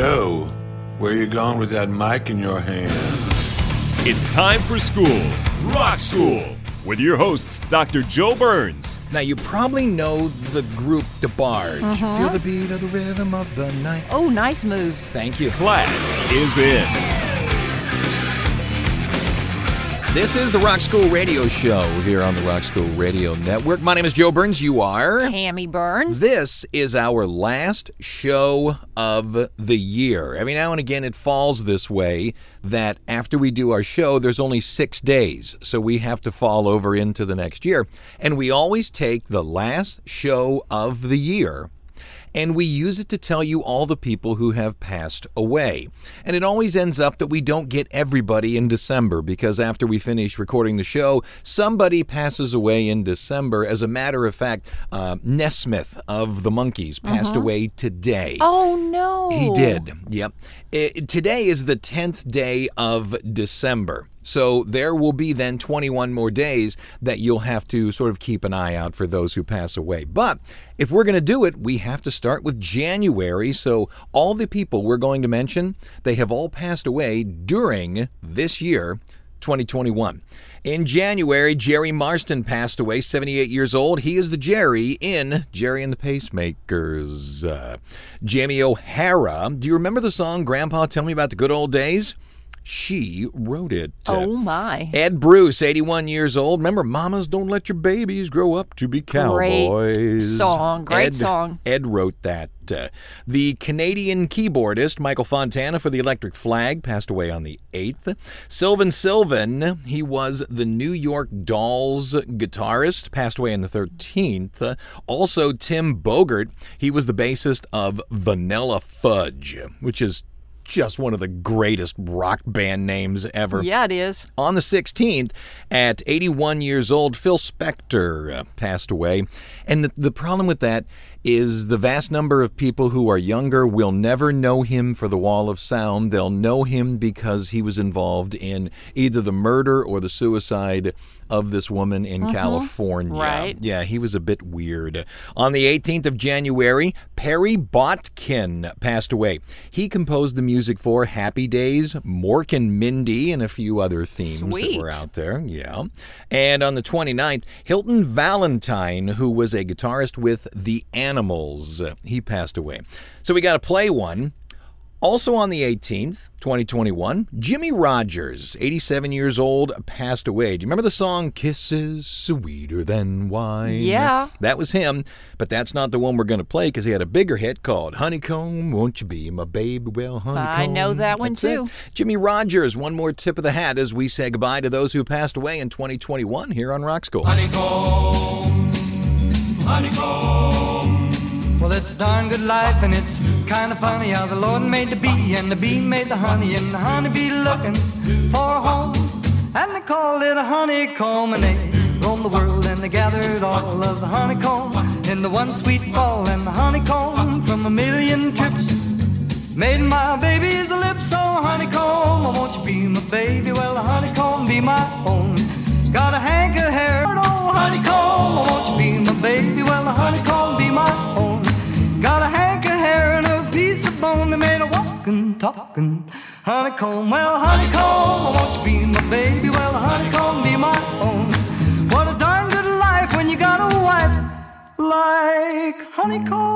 Hey Joe, where you going with that mic in your hand? It's time for school, Rock School, with your hosts, Dr. Joe Burns. Now, you probably know the group DeBarge. Uh-huh. Feel the beat of the rhythm of the night. Oh, nice moves. Thank you. Class is in. This is the Rock School Radio Show here on the Rock School Radio Network. My name is Joe Burns. You are? Tammy Burns. This is our last show of the year. Every now and again, it falls this way that after we do our show, there's only six days. So we have to fall over into the next year. And we always take the last show of the year and we use it to tell you all the people who have passed away. And it always ends up that we don't get everybody in December because after we finish recording the show, somebody passes away in December. As a matter of fact, uh, Nesmith of the Monkees passed away today. oh no. He did. Yep. It- today is the 10th day of December. So there will be then 21 more days that you'll have to sort of keep an eye out for those who pass away. But if we're going to do it, we have to start with January. So all the people we're going to mention, they have all passed away during this year. 2021. In January, Gerry Marsden passed away, 78 years old. He is the Jerry in Gerry and the Pacemakers. Uh, Jamie O'Hara. Do you remember the song Grandpa Tell Me About the Good Old Days? She wrote it. Oh my. Ed Bruce, 81 years old. Remember, Mamas Don't Let Your Babies Grow Up to Be Cowboys. Great song. Great Ed, song. Ed wrote that. Uh, the Canadian keyboardist Michael Fonfara for the Electric Flag passed away on the 8th. Sylvain Sylvain, he was the New York Dolls guitarist, passed away on the 13th. Uh, also, Tim Bogert, he was the bassist of Vanilla Fudge, which is just one of the greatest rock band names ever. Yeah, it is. On the 16th, at 81 years old, Phil Spector uh, passed away. And the, the problem with that is the vast number of people who are younger will never know him for the Wall of Sound. They'll know him because he was involved in either the murder or the suicide of this woman in mm-hmm. California. Right. Yeah, he was a bit weird. On the 18th of January, Perry Botkin passed away. He composed the music for Happy Days, Mork and Mindy, and a few other themes that were out there. Yeah. And on the 29th, Hilton Valentine, who was a guitarist with The Animals, he passed away. So we got to play one. Also on the 18th, 2021, Jimmie Rodgers, 87 years old, passed away. Do you remember the song Kisses Sweeter Than Wine? Yeah. That was him, but that's not the one we're going to play because he had a bigger hit called Honeycomb, Won't You Be My Baby? Well, Honeycomb. I know that one That's it. too. Jimmie Rodgers, one more tip of the hat as we say goodbye to those who passed away in 2021 here on Rock School. Well, it's a darn good life, and it's kind of funny how the Lord made the bee, and the bee made the honey, and the honeybee looking for a home. And they called it a honeycomb, and they roamed the world, and they gathered all of the honeycomb in the one sweet fall, and the honeycomb from a million trips made my baby's lips so honeycomb. Oh, won't you be my baby? Well, the honeycomb be my own. Got a hank of hair, oh honeycomb. Oh, won't you be my baby? Well, the honeycomb be my own. Piece of made a walking, talking honeycomb. Well, honeycomb, oh, won't you be my baby? Well, honeycomb be my own. What a darn good life when you got a wife like honeycomb.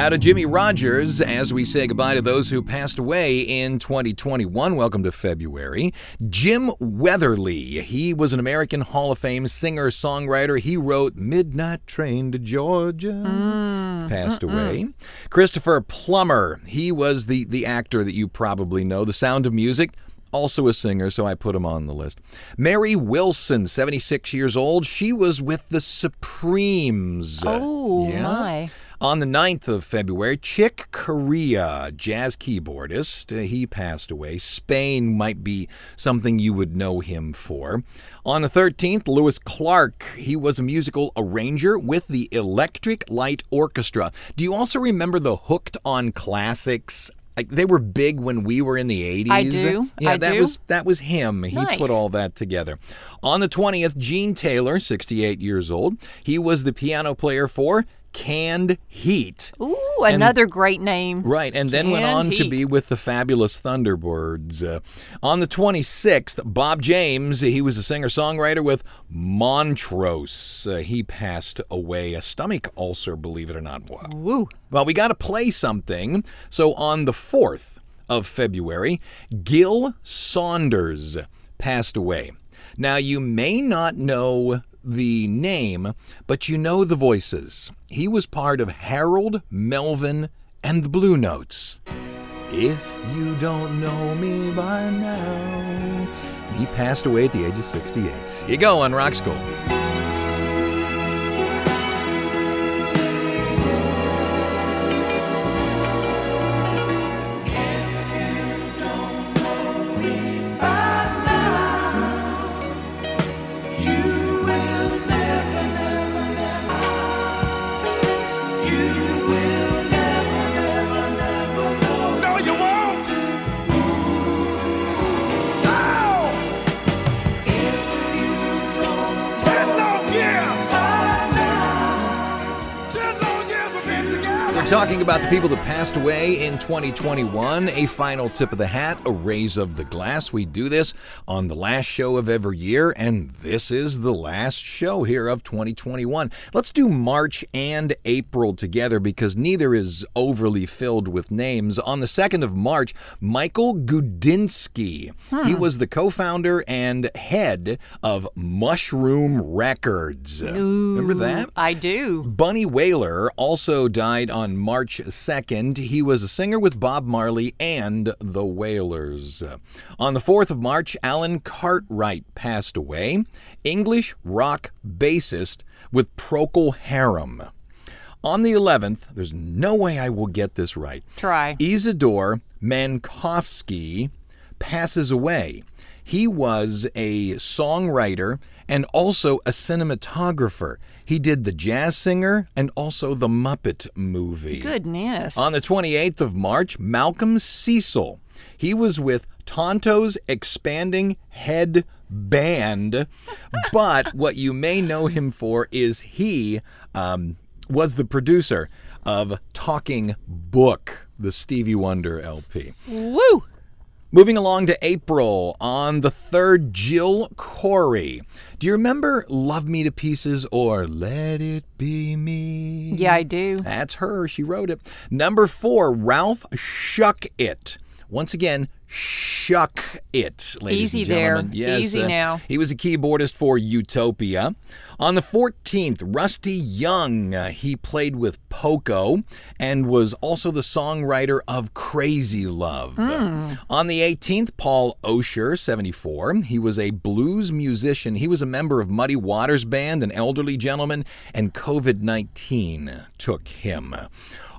Out of Jimmie Rodgers, as we say goodbye to those who passed away in 2021. Welcome to February. Jim Weatherly. He was an American Hall of Fame singer songwriter. He wrote Midnight Train to Georgia. Hmm. Passed away. Christopher Plummer. He was the, the actor that you probably know. The Sound of Music. also a singer, so I put him on the list. Mary Wilson, 76 years old. She was with the Supremes. Oh, Yeah. my. On the 9th of February, Chick Corea, jazz keyboardist, uh, he passed away. Spain might be something you would know him for. On the 13th, Louis Clark, he was a musical arranger with the Electric Light Orchestra. Do you also remember the Hooked on Classics? Like they were big when we were in the 80s. I do. Yeah, I that do. was that was him. He Nice. put all that together. On the 20th, Gene Taylor, 68 years old. He was the piano player for Canned Heat. Ooh, another great name. Right, and then went on Canned to be with the fabulous Thunderbirds. Uh, on the 26th, Bob James, he was a singer songwriter with Montrose. Uh, he passed away, a stomach ulcer, believe it or not. Wow. Woo. Well, we got to play something. So on the 4th of February, Gil Saunders passed away. Now, you may not know the name, but you know the voices. He was part of Harold, Melvin, and the Blue Notes. If you don't know me by now. He passed away at the age of 68. You go on Rock School. Talking about the people that passed away in 2021. A final tip of the hat, a raise of the glass. We do this on the last show of every year, and this is the last show here of 2021. Let's do March and April together because neither is overly filled with names. On the 2nd of March, Michael Gudinski. He hmm. was the co founder and head of Mushroom Records. Remember that? I do. Bunny Wailer also died on March 2nd. He was a singer with Bob Marley and the Wailers. On the 4th of March, Alan Cartwright passed away, English rock bassist with Procol Harum. On the 11th, there's no way I will get this right. Try. Isidore Mankofsky passes away. He was a songwriter and also a cinematographer. He did The Jazz Singer and also The Muppet movie. Goodness. On the 28th of March, Malcolm Cecil. He was with Tonto's Expanding Head Band, but what you may know him for is he um, was the producer of Talking Book, the Stevie Wonder LP. Woo. Moving along to April, on the 3rd, Jill Corey. Do you remember Love Me to Pieces or Let It Be Me? Yeah, I do. That's her. She wrote it. Number four, Ralph Shuck It. Once again, Shuck It, ladies Easy and there. gentlemen. Yes, Easy uh, now. He was a keyboardist for Utopia. On the 14th, Rusty Young. Uh, he played with Poco and was also the songwriter of Crazy Love. Hmm. On the 18th, Paul Oscher, 74. He was a blues musician. He was a member of Muddy Waters Band, an elderly gentleman, and COVID 19 took him.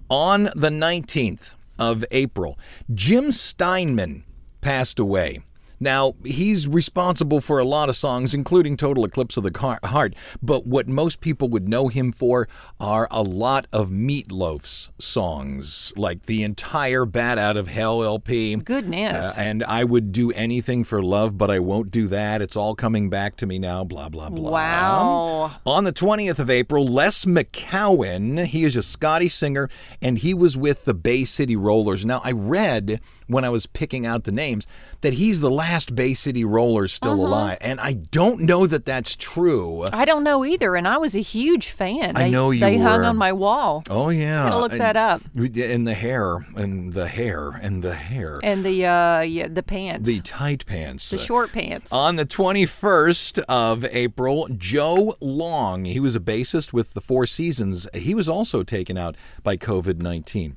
On the 19th of April, Jim Steinman passed away. Now, he's responsible for a lot of songs, including Total Eclipse of the Heart, but what most people would know him for are a lot of Meatloaf's songs, like the entire Bat Out of Hell LP. Goodness. Uh, and I would do anything for love, but I won't do that. It's all coming back to me now, blah, blah, blah. Wow. On the 20th of April, Les McKeown, he is a Scottish singer, and he was with the Bay City Rollers. Now, I read when I was picking out the names that he's the last Bay City Rollers still Uh-huh. alive. And I don't know that that's true. I don't know either, and I was a huge fan. I They- know you They hung on my wall. Oh, yeah. Gotta look And- that up. And the hair, and the hair, and the hair. And the uh, yeah, the pants, the tight pants. the short pants. On the 21st of April, Joe Long, he was a bassist with the Four Seasons. He was also taken out by COVID 19.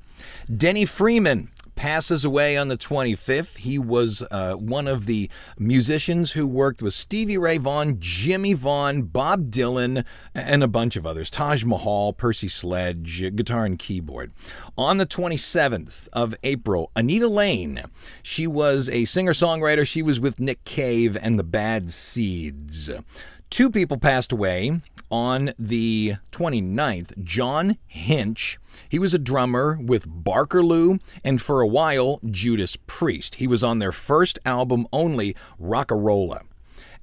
Denny Freeman passes away on the 25th. He was uh, one of the musicians who worked with Stevie Ray Vaughan, Jimmy Vaughan, Bob Dylan, and a bunch of others. Taj Mahal, Percy Sledge, guitar and keyboard. On the 27th of April, Anita Lane. She was a singer songwriter. She was with Nick Cave and the Bad Seeds. Two people passed away on the 29th. John Hinch. He was a drummer with Bakerloo and for a while Judas Priest. He was on their first album only, Rocka Rolla.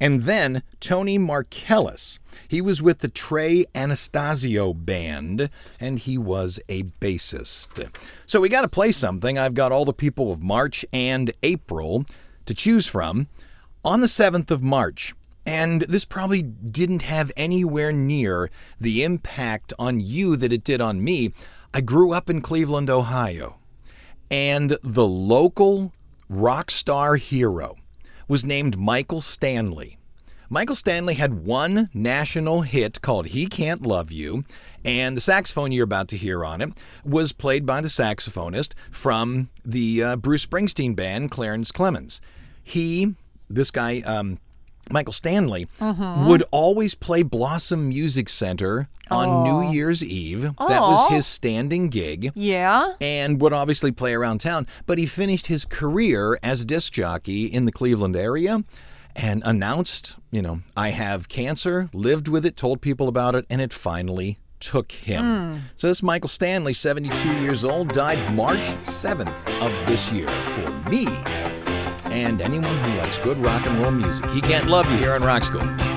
And then Tony Markellis. He was with the Trey Anastasio Band, and he was a bassist. So we got to play something. I've got all the people of March and April to choose from. On the 7th of March, and this probably didn't have anywhere near the impact on you that it did on me. I grew up in Cleveland, Ohio, and the local rock star hero was named Michael Stanley. Michael Stanley had one national hit called He Can't Love You, and the saxophone you're about to hear on it was played by the saxophonist from the uh, Bruce Springsteen band, Clarence Clemons. He, this guy, um, Michael Stanley, mm-hmm. would always play Blossom Music Center on New oh. Year's Eve. That was his oh. standing gig Yeah. and would obviously play around town. But he finished his career as a disc jockey in the Cleveland area and announced, you know, I have cancer, lived with it, told people about it, and it finally took him. Hmm. So this Michael Stanley, 72 years old, died March 7th of this year for me and anyone who likes good rock and roll music. He can't love you here on Rock School.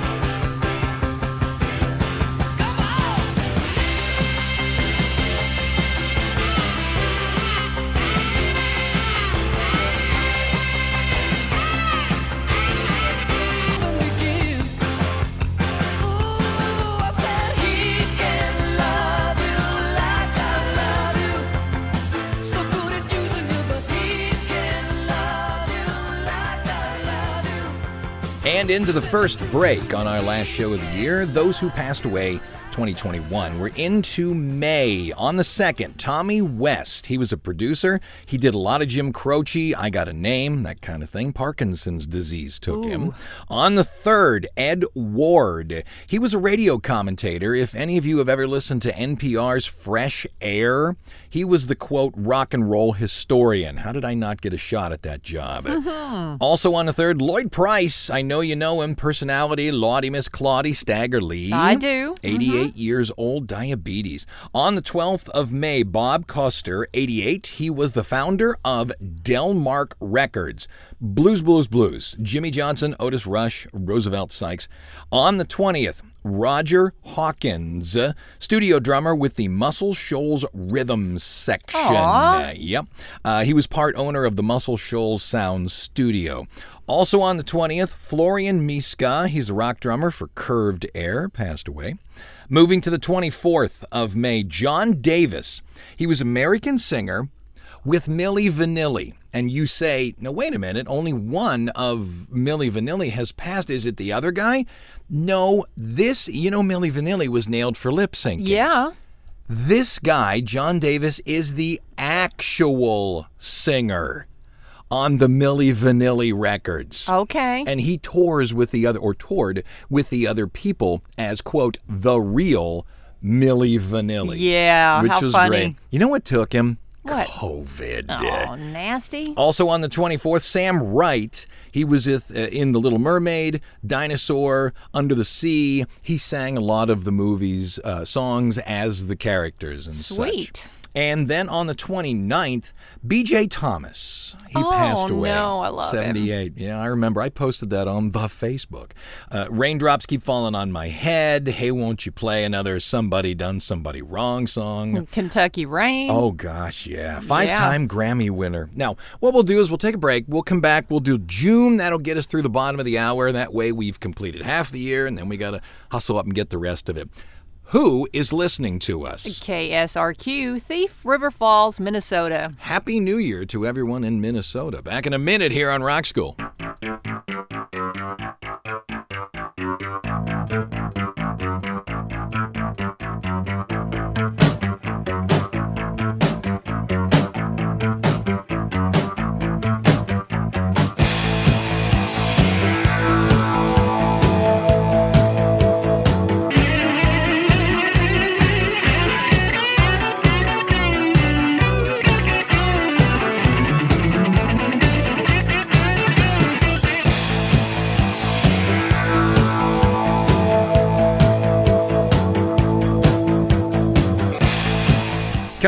And into the first break on our last show of the year, those who passed away 2021. We're into May on the 2nd. Tommy West. He was a producer. He did a lot of Jim Croce, I Got a Name, that kind of thing. Parkinson's disease took him. On the 3rd, Ed Ward. He was a radio commentator. If any of you have ever listened to NPR's Fresh Air, he was the quote rock and roll historian. How did I not get a shot at that job? Mm-hmm. Also on the 3rd, Lloyd Price. I know you know him. Personality, Lawdy Miss Clawdy, Stagger Lee. I do. 88 years old, diabetes. On the 12th of May, Bob Koester, 88. He was the founder of Delmark Records. Blues, Blues, Blues. Jimmy Johnson, Otis Rush, Roosevelt Sykes. On the 20th, Roger Hawkins, uh, studio drummer with the Muscle Shoals Rhythm Section. Uh, yep. Uh, he was part owner of the Muscle Shoals Sound Studio. Also on the 20th, Florian Miksa. He's a rock drummer for Curved Air, passed away. Moving to the 24th of May, John Davis. He was American singer with Milli Vanilli. And you say, no, wait a minute, only one of Milli Vanilli has passed. Is it the other guy? No, this, you know, Milli Vanilli was nailed for lip syncing. Yeah. This guy, John Davis, is the actual singer on the Milli Vanilli records. Okay. And he tours with the other, or toured with the other people as, quote, the real Milli Vanilli. Yeah, Which how was funny. great. You know what took him? What? COVID. Oh, nasty. Also on the 24th, Sam Wright. He was uh, in The Little Mermaid, Dinosaur, Under the Sea. He sang a lot of the movie's uh, songs as the characters and such. And then on the 29th, BJ Thomas. He Oh, passed away. no, I love him. 78. Yeah, I remember. I posted that on the Facebook. Uh, Raindrops keep falling on my head. Hey, won't you play another Somebody Done Somebody Wrong song? Kentucky Rain. Oh gosh, yeah. Five-time Grammy winner. Now, what we'll do is we'll take a break. We'll come back. We'll do June. That'll get us through the bottom of the hour. That way we've completed half the year and then we got to hustle up and get the rest of it. Who is listening to us? KSRQ, Thief River Falls, Minnesota. Happy New Year to everyone in Minnesota. Back in a minute here on Rock School.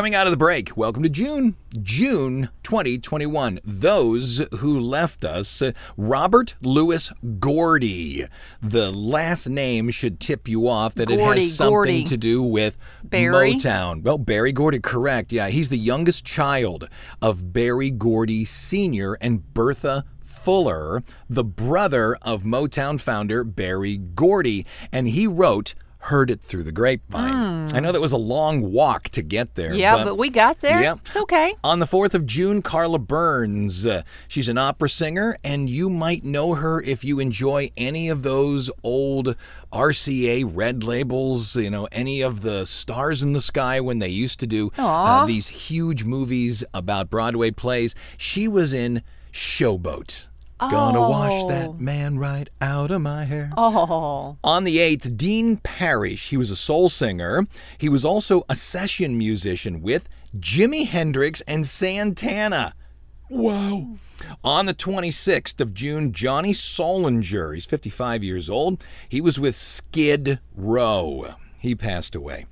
Coming out of the break, welcome to June, June 2021. Those who left us, Robert Louis Gordy. The last name should tip you off that it has something Gordy. to do with Berry? Motown. Well, Berry Gordy, correct. Yeah, he's the youngest child of Berry Gordy Sr. and Bertha Fuller, the brother of Motown founder Berry Gordy, and he wrote Heard It Through the Grapevine. I know that was a long walk to get there. Yeah, but, we got there. Yeah. It's okay. On the 4th of June, Carla Burns. Uh, she's an opera singer, and you might know her if you enjoy any of those old RCA red labels, you know, any of the stars in the sky when they used to do uh, these huge movies about Broadway plays. She was in Showboat. Gonna wash Oh. that man right out of my hair. Oh, On the 8th, Dean Parrish. He was a soul singer. He was also a session musician with Jimi Hendrix and Santana. Wow. On the 26th of June, Johnny Solinger. He's 55 years old. He was with Skid Row. He passed away.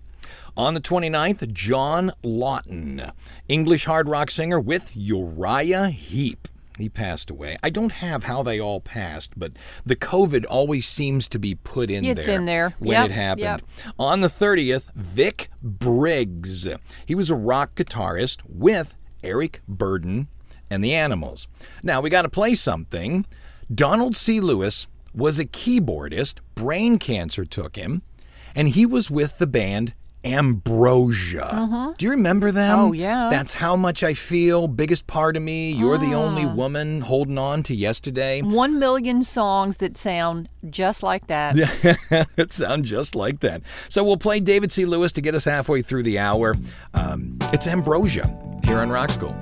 On the 29th, John Lawton, English hard rock singer with Uriah Heep. He passed away. I don't have how they all passed, but the COVID always seems to be put in It's there. in there. when Yep, it happened. yep. On the 30th, Vic Briggs. He was a rock guitarist with Eric Burdon and the Animals. Now, we got to play something. Donald C. Lewis was a keyboardist. Brain cancer took him, and he was with the band Ambrosia. Do you remember them? Mm-hmm. Oh, yeah. That's how much I feel. Biggest part of me. You're the only Ah. woman holding on to yesterday. one million songs that sound just like that. it sounds just like that. So we'll play David C. Lewis to get us halfway through the hour. Um, it's Ambrosia here on Rock School.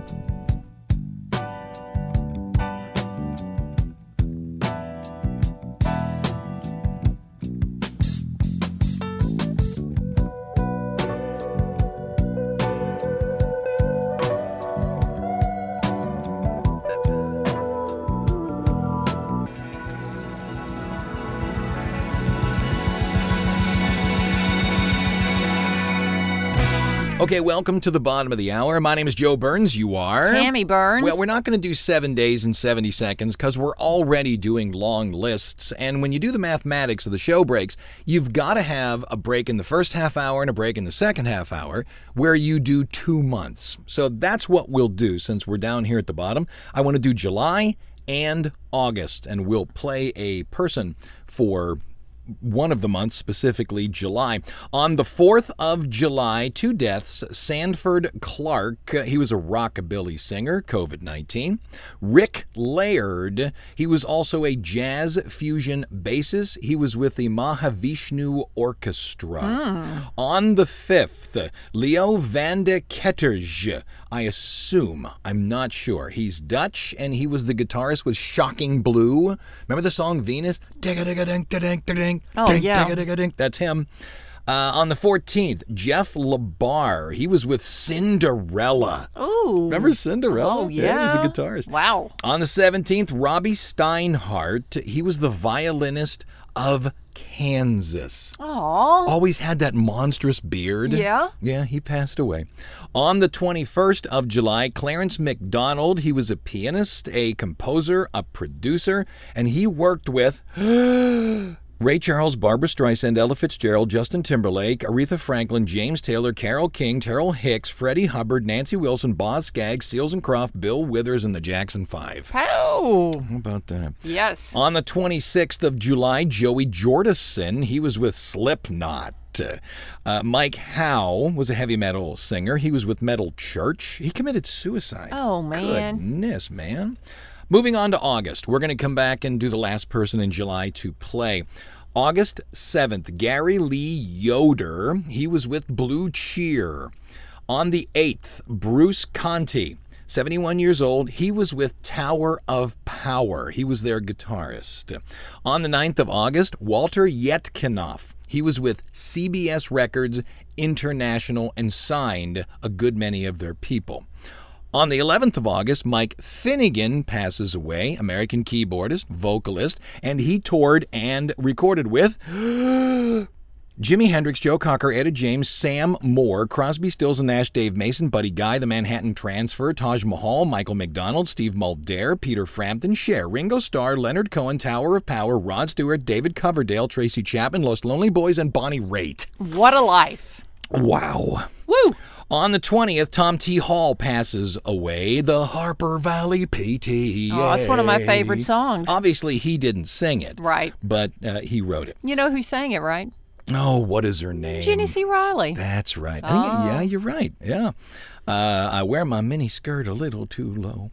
Okay, welcome to the bottom of the hour. My name is Joe Burns. You are? Tammy Burns. Well, we're not going to do seven days and 70 seconds because we're already doing long lists. And when you do the mathematics of the show breaks, you've got to have a break in the first half hour and a break in the second half hour where you do two months. So that's what we'll do since we're down here at the bottom. I want to do July and August, and we'll play a person for one of the months, specifically July. On the 4th of July, two deaths. Sanford Clark, uh, he was a rockabilly singer, COVID 19. Rick Laird, he was also a jazz fusion bassist. He was with the Mahavishnu Orchestra. On the 5th, Leo van de Ketterij, I assume, I'm not sure. He's Dutch and he was the guitarist with Shocking Blue. Remember the song Venus? Digga-digga-dink-da-dink-da-dink, Oh, dink, yeah. digga-digga-dink. That's him. Uh, on the 14th, Jeff LaBar. He was with Cinderella. Ooh. Remember Cinderella? Oh, yeah, he was a guitarist. Wow. On the 17th, Robbie Steinhardt. He was the violinist of Kansas. Aw. Always had that monstrous beard. Yeah? Yeah, he passed away. On the 21st of July, Clarence McDonald, he was a pianist, a composer, a producer, and he worked with Ray Charles, Barbra Streisand, Ella Fitzgerald, Justin Timberlake, Aretha Franklin, James Taylor, Carole King, Terrell Hicks, Freddie Hubbard, Nancy Wilson, Boz Scaggs, Seals and Croft, Bill Withers, and the Jackson Five. How about that? Yes. On the 26th of July, Joey Jordison, he was with Slipknot. Uh, Mike Howe was a heavy metal singer. He was with Metal Church. He committed suicide. Oh, man. Goodness, man. Moving on to August, we're going to come back and do the last person in July to play. August 7th, Gary Lee Yoder. He was with Blue Cheer. On the 8th, Bruce Conti. 71 years old. He was with Tower of Power. He was their guitarist. On the 9th of August, Walter Yetnikoff. He was with CBS Records International and signed a good many of their people. On the 11th of August, Mike Finnegan passes away, American keyboardist, vocalist, and he toured and recorded with Jimi Hendrix, Joe Cocker, Etta James, Sam Moore, Crosby, Stills and Nash, Dave Mason, Buddy Guy, The Manhattan Transfer, Taj Mahal, Michael McDonald, Steve Mulder, Peter Frampton, Cher, Ringo Starr, Leonard Cohen, Tower of Power, Rod Stewart, David Coverdale, Tracy Chapman, Los Lonely Boys, and Bonnie Raitt. What a life. Wow. Woo! On the 20th, Tom T. Hall passes away, the Harper Valley PT. Oh, it's one of my favorite songs. Obviously, he didn't sing it. Right. But uh, he wrote it. You know who sang it, right? Oh, what is her name? Jeannie C. Riley. That's right. I think, yeah, you're right. Yeah. Uh, I wear my mini skirt a little too low.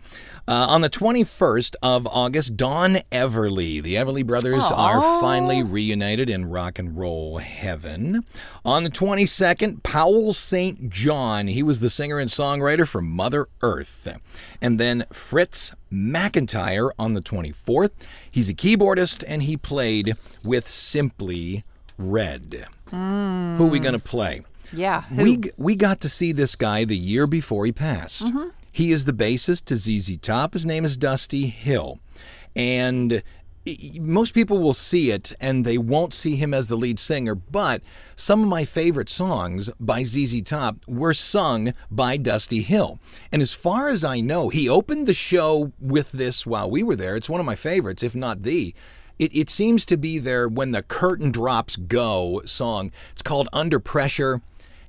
Uh, on the 21st of August, Don Everly. The Everly brothers are finally reunited in rock and roll heaven. On the 22nd, Powell St. John. He was the singer and songwriter for Mother Earth. And then Fritz McIntyre on the 24th. He's a keyboardist and he played with Simply Red. Who are we going to play? Yeah. Who? We we got to see this guy the year before he passed. Mm-hmm. He is the bassist to ZZ Top. His name is Dusty Hill, and most people will see it and they won't see him as the lead singer. But some of my favorite songs by ZZ Top were sung by Dusty Hill, and as far as I know, he opened the show with this while we were there. It's one of my favorites, if not the. It, it seems to be their when the curtain drops go song. It's called Under Pressure,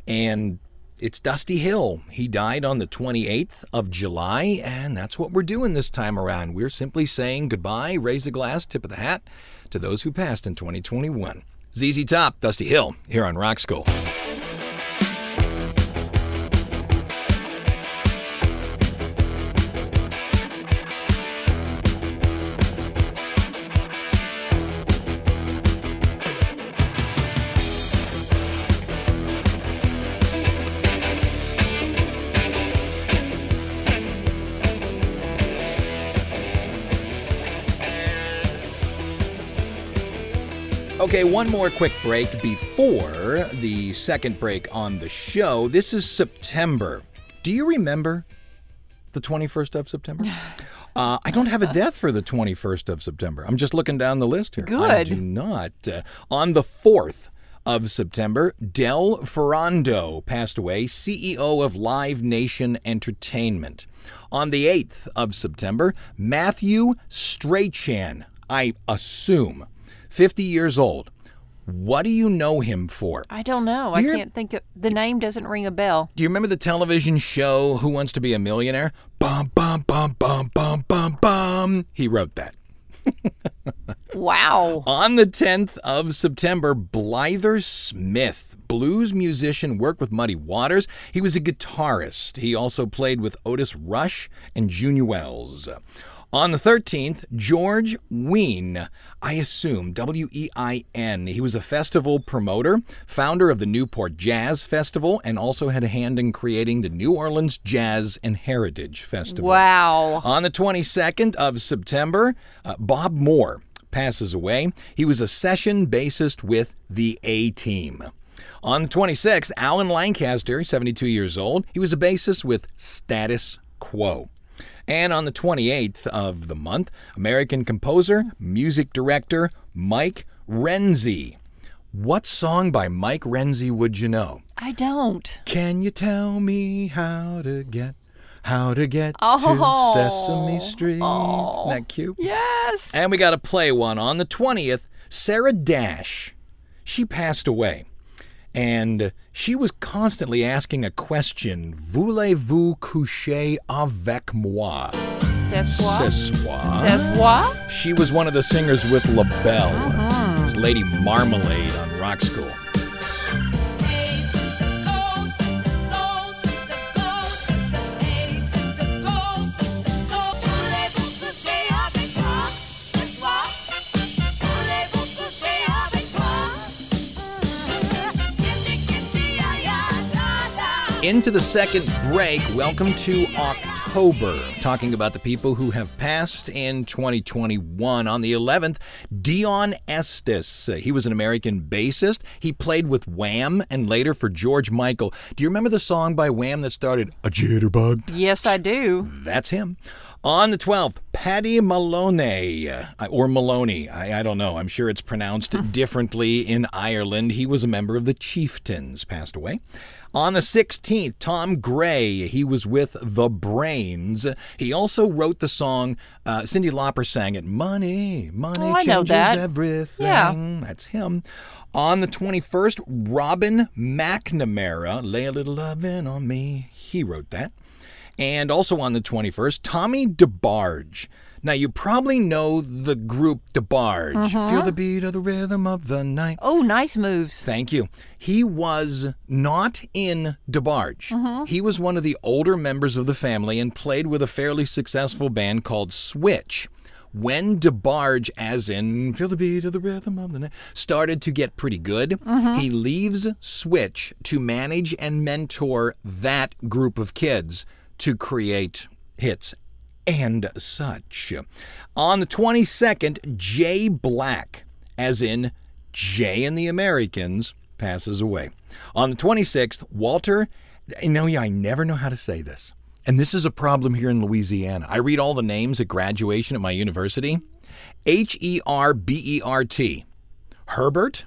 and it's Dusty Hill. He died on the 28th of July, and that's what we're doing this time around. We're simply saying goodbye, raise the glass, tip of the hat to those who passed in 2021. ZZ Top, Dusty Hill, here on Rock School. Okay, one more quick break before the second break on the show. This is September. Do you remember the 21st of September? Uh, I don't have a death for the 21st of September. I'm just looking down the list here. Good. I do not. Uh, on the 4th of September, Del Ferrando passed away, CEO of Live Nation Entertainment. On the 8th of September, Matthew Strachan, I assume, 50 years old. What do you know him for? I don't know. I can't think of the name doesn't ring a bell. Do you remember the television show Who Wants to Be a Millionaire? Bum, bum, bum, bum, bum, bum, bum. He wrote that. Wow. On the 10th of September, Byther Smith, blues musician, worked with Muddy Waters. He was a guitarist. He also played with Otis Rush and Junior Wells. On the 13th, George Wein, I assume, W E I N. He was a festival promoter, founder of the Newport Jazz Festival, and also had a hand in creating the New Orleans Jazz and Heritage Festival. Wow. On the 22nd of September, uh, Bob Moore passes away. He was a session bassist with the A Team. On the 26th, Alan Lancaster, 72 years old, he was a bassist with Status Quo. And on the 28th of the month, American composer, music director Mike Renzi. What song by Mike Renzi would you know? I don't. Can you tell me how to get how to get Oh. to Sesame Street? Isn't that oh. cute? Yes. And we got to play one on the 20th. Sarah Dash. She passed away. And she was constantly asking a question Voulez-vous coucher avec moi? C'est quoi? Ce soir. C'est quoi? She was one of the singers with LaBelle. Mm-hmm. It was Lady Marmalade on Rock School. Into the second break. Welcome to October. Talking about the people who have passed in 2021. On the 11th, Deon Estus. Uh, He was an American bassist. He played with Wham and later for George Michael. Do you remember the song by Wham that started A Jitterbug? Yes, I do. That's him. On the 12th, Paddy Moloney, uh, or Maloney, I, I don't know. I'm sure it's pronounced differently in Ireland. He was a member of the Chieftains, passed away. On the 16th, Tom Gray, he was with The Brains. He also wrote the song, uh, Cyndi Lauper sang it, Money, Money Oh, Changes that. Everything. Yeah. That's him. On the 21st, Robin McNamara, Lay a Little Lovin' on Me. He wrote that. And also on the 21st, Tommy DeBarge. Now, you probably know the group DeBarge. Mm-hmm. Feel the beat of the rhythm of the night. Oh, nice moves. Thank you. He was not in DeBarge. Mm-hmm. He was one of the older members of the family and played with a fairly successful band called Switch. When DeBarge, as in Feel the Beat of the Rhythm of the Night, started to get pretty good, mm-hmm. he leaves Switch to manage and mentor that group of kids to create hits and such. On the 22nd, Jay Black, as in Jay and the Americans, passes away. On the 26th, Walter, you know, yeah, I never know how to say this. And this is a problem here in Louisiana. I read all the names at graduation at my university. H E R B E R T. Herbert,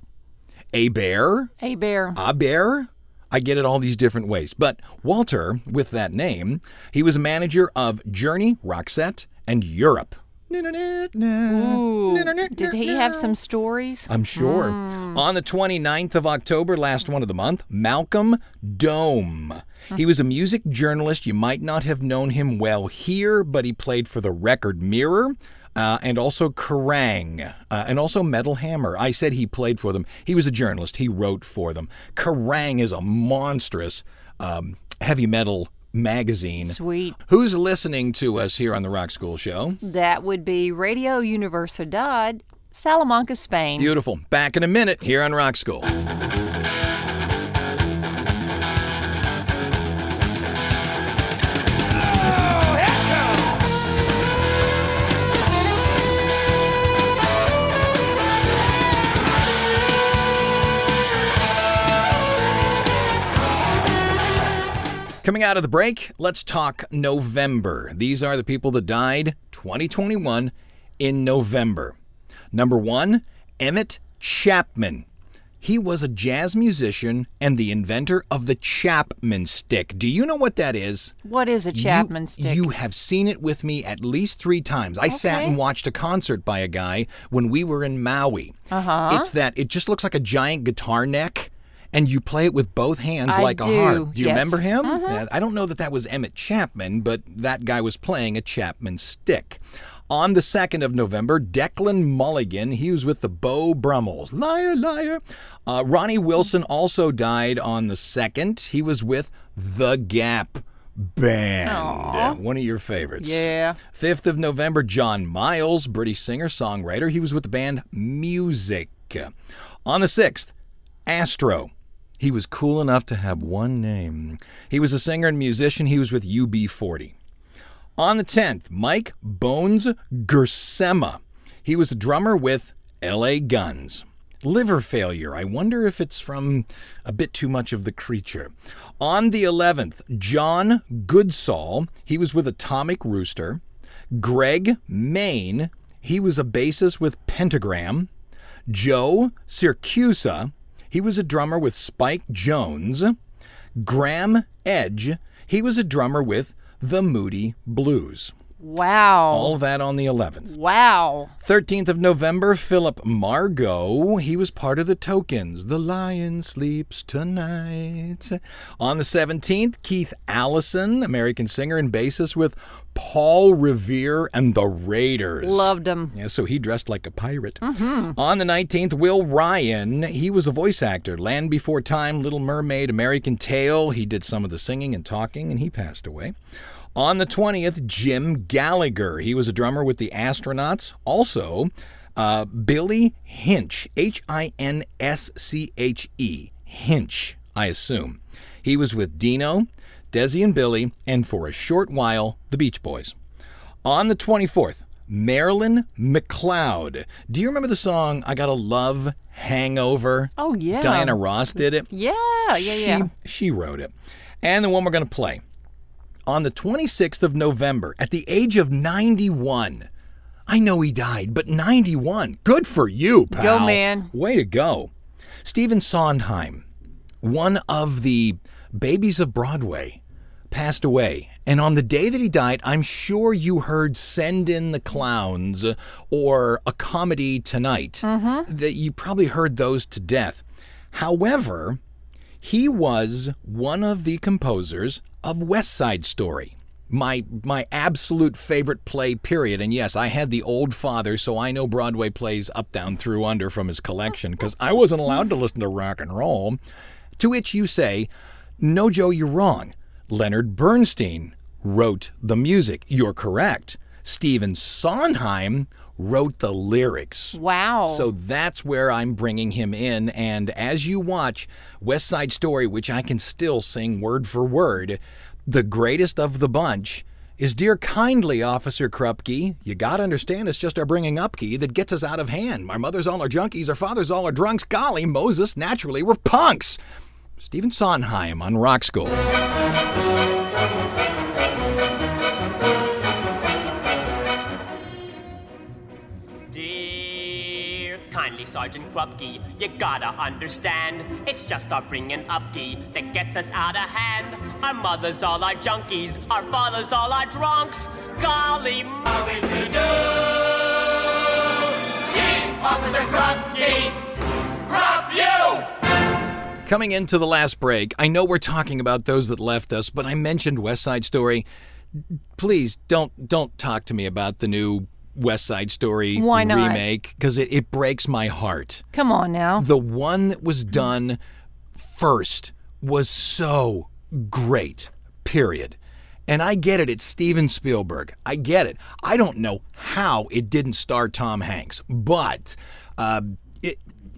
A Bear, A Bear. a bear? I get it all these different ways. But Walter, with that name, he was a manager of Journey, Roxette, and Europe. Ooh. Did he have some stories? I'm sure. Hmm. On the 29th of October, last one of the month, Malcolm Dome. He was a music journalist. You might not have known him well here, but he played for the Record Mirror. Uh, and also Kerrang, uh, and also Metal Hammer. I said he played for them. He was a journalist. He wrote for them. Kerrang is a monstrous um, heavy metal magazine. Sweet. Who's listening to us here on the Rock School Show? That would be Radio Universidad, Salamanca, Spain. Beautiful. Back in a minute here on Rock School. Coming out of the break, let's talk November. These are the people that died 2021 in November. Number one, Emmett Chapman. He was a jazz musician and the inventor of the Chapman stick. Do you know what that is? What is a You- Chapman stick? You have seen it with me at least three times. I sat and watched a concert by a guy when we were in Maui. Uh-huh. It's that it just looks like a giant guitar neck, and you play it with both hands I like a harp. Do you yes. remember him? Yeah, I don't know that that was Emmett Chapman, but that guy was playing a Chapman stick. On the 2nd of November, Declan Mulligan, he was with the Beau Brummels. Liar, liar. Uh, Ronnie Wilson also died on the 2nd. He was with The Gap Band. Aw. One of your favorites. Yeah. 5th of November, John Miles, British singer, songwriter. He was with the band Music. On the 6th, Astro. He was cool enough to have one name. He was a singer and musician. He was with UB40. On the 10th, Mike Bones Gersema. He was a drummer with LA Guns. Liver failure. I wonder if it's from a bit too much of the creature. On the 11th, John Goodsall. He was with Atomic Rooster. Greg Mayne. He was a bassist with Pentagram. Joe Siracusa. He was a drummer with Spike Jones. Graeme Edge. He was a drummer with the Moody Blues. Wow. All that on the 11th. wow. 13th of November, Philip Margo. He was part of the Tokens. The Lion Sleeps Tonight. On the 17th, Keith Allison, American singer and bassist with Paul Revere and the Raiders. Loved him. Yeah, so he dressed like a pirate. On the 19th, Will Ryan, he was a voice actor. Land Before Time, Little Mermaid, American Tail. He did some of the singing and talking, and he passed away. On the 20th, Jim Gallagher. He was a drummer with the Astronauts. Also, uh, Billy Hinch, H I N S C H E, Hinch, I assume. He was with Dino, Desi and Billy, and for a short while, the Beach Boys. On the 24th, Marilyn McLeod. Do you remember the song I Gotta Love Hangover? Oh, yeah. Diana Ross did it. Yeah, yeah, yeah. She, she wrote it. And the one we're going to play. on the 26th of November at the age of 91. I know he died, but 91. Good for you, pal. Go, man. Way to go. Stephen Sondheim, one of the babies of Broadway, passed away. And on the day that he died, I'm sure you heard Send in the Clowns or A Comedy Tonight. Mm-hmm. That you probably heard those to death. However, he was one of the composers of West Side Story. My my absolute favorite play period. And yes, I had the old father, so I know Broadway plays up down through under from his collection because I wasn't allowed to listen to rock and roll. To which you say, "No, Joe, you're wrong. Leonard Bernstein wrote the music. You're correct. Stephen Sondheim wrote the lyrics." Wow. So that's where I'm bringing him in. And as you watch West Side Story, which I can still sing word for word, the greatest of the bunch is Dear Kindly, Officer Krupke. You gotta understand it's just our bringing up key that gets us out of hand. Our mothers all are junkies, our fathers all are drunks. Golly, Moses, naturally, we're punks. Stephen Sondheim on Rock School. Dear kindly Sergeant Krupke, you gotta understand, it's just our bringing up key that gets us out of hand. Our mothers all are junkies, our fathers all are drunks. Golly, moly to do. See, Officer Krupke, Krupp you! Coming into the last break, I know we're talking about those that left us, but I mentioned West Side Story. Please don't don't talk to me about the new West Side Story remake because it, it breaks my heart. Come on now. The one that was done first was so great. Period. And I get it, it's Steven Spielberg. I get it. I don't know how it didn't star Tom Hanks, but uh,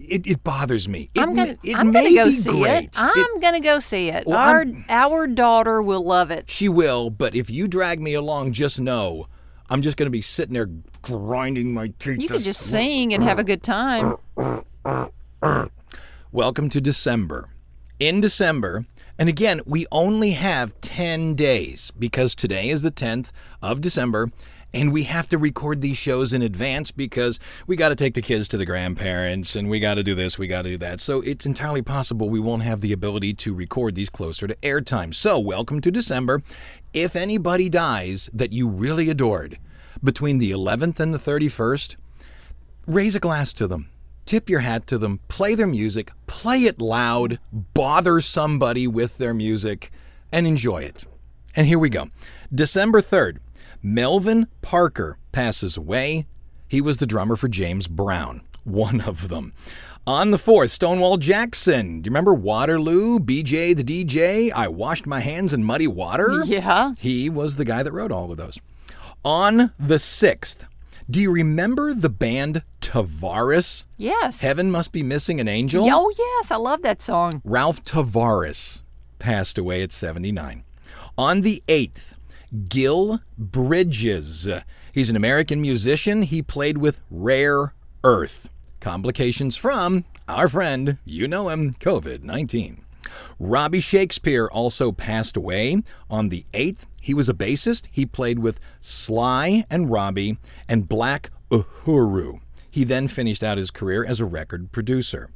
it, it it bothers me. It, I'm gonna, it I'm may gonna go be see great. it. I'm gonna go see it. Well, our I'm- our daughter will love it. She will, but if you drag me along, just know I'm just going to be sitting there grinding my teeth. You could just sing and have a good time. Welcome to December. In December, and again, we only have 10 days because today is the 10th of December, and we have to record these shows in advance because we got to take the kids to the grandparents and we got to do this, we got to do that. So it's entirely possible we won't have the ability to record these closer to airtime. So, welcome to December. If anybody dies that you really adored between the 11th and the 31st, raise a glass to them, tip your hat to them, play their music, play it loud, bother somebody with their music, and enjoy it. And here we go. December 3rd, Melvin Parker passes away. He was the drummer for James Brown, one of them. On the 4th, Stonewall Jackson. Do you remember Waterloo, BJ the DJ? I washed my hands in muddy water? Yeah. He was the guy that wrote all of those. On the 6th, do you remember the band Tavares? Yes. Heaven Must Be Missing an Angel? Oh yes, I love that song. Ralph Tavares passed away at 79. On the 8th, Gil Bridges. He's an American musician. He played with Rare Earth. Complications from our friend, you know him, COVID 19. Robbie Shakespeare also passed away on the 8th. He was a bassist. He played with Sly and Robbie and Black Uhuru. He then finished out his career as a record producer.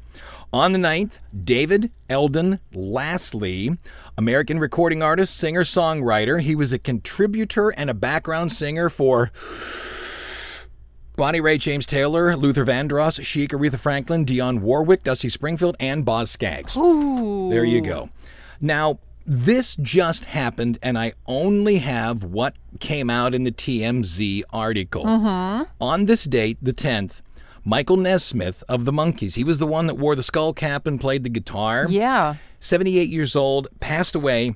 On the 9th, David Eldon Lasley, American recording artist, singer, songwriter. He was a contributor and a background singer for Bonnie Raitt James Taylor, Luther Vandross, Chic, Aretha Franklin, Dionne Warwick, Dusty Springfield, and Boz Scaggs. Ooh. There you go. Now, this just happened, and I only have what came out in the TMZ article. Mm-hmm. On this date, the 10th, Michael Nesmith of the Monkees, he was the one that wore the skull cap and played the guitar. Yeah. 78 years old, passed away,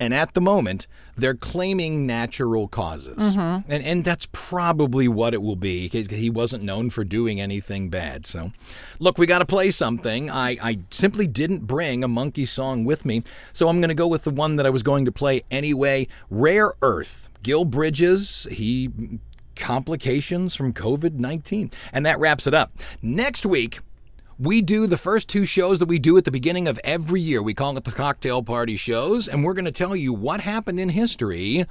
and at the moment, they're claiming natural causes. Mm-hmm. And, and that's probably what it will be because he wasn't known for doing anything bad. So, look, we got to play something. I, I simply didn't bring a monkey song with me, so I'm going to go with the one that I was going to play anyway Rare Earth. Gil Bridges, he complications from COVID 19. And that wraps it up. Next week, We do the first two shows that we do at the beginning of every year. We call it the cocktail party shows, and we're going to tell you what happened in history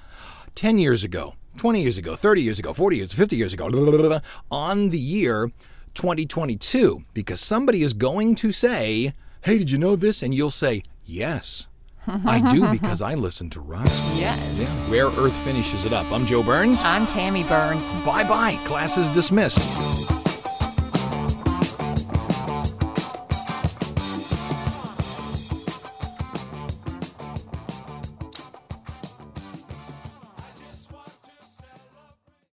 10 years ago, 20 years ago, 30 years ago, 40 years, 50 years ago, on the year 2022, because somebody is going to say, Hey, did you know this? And you'll say, Yes. I do because I listen to Rock. Yes. Rare Earth finishes it up. I'm Joe Burns. I'm Tammy Burns. Bye bye. Class is dismissed.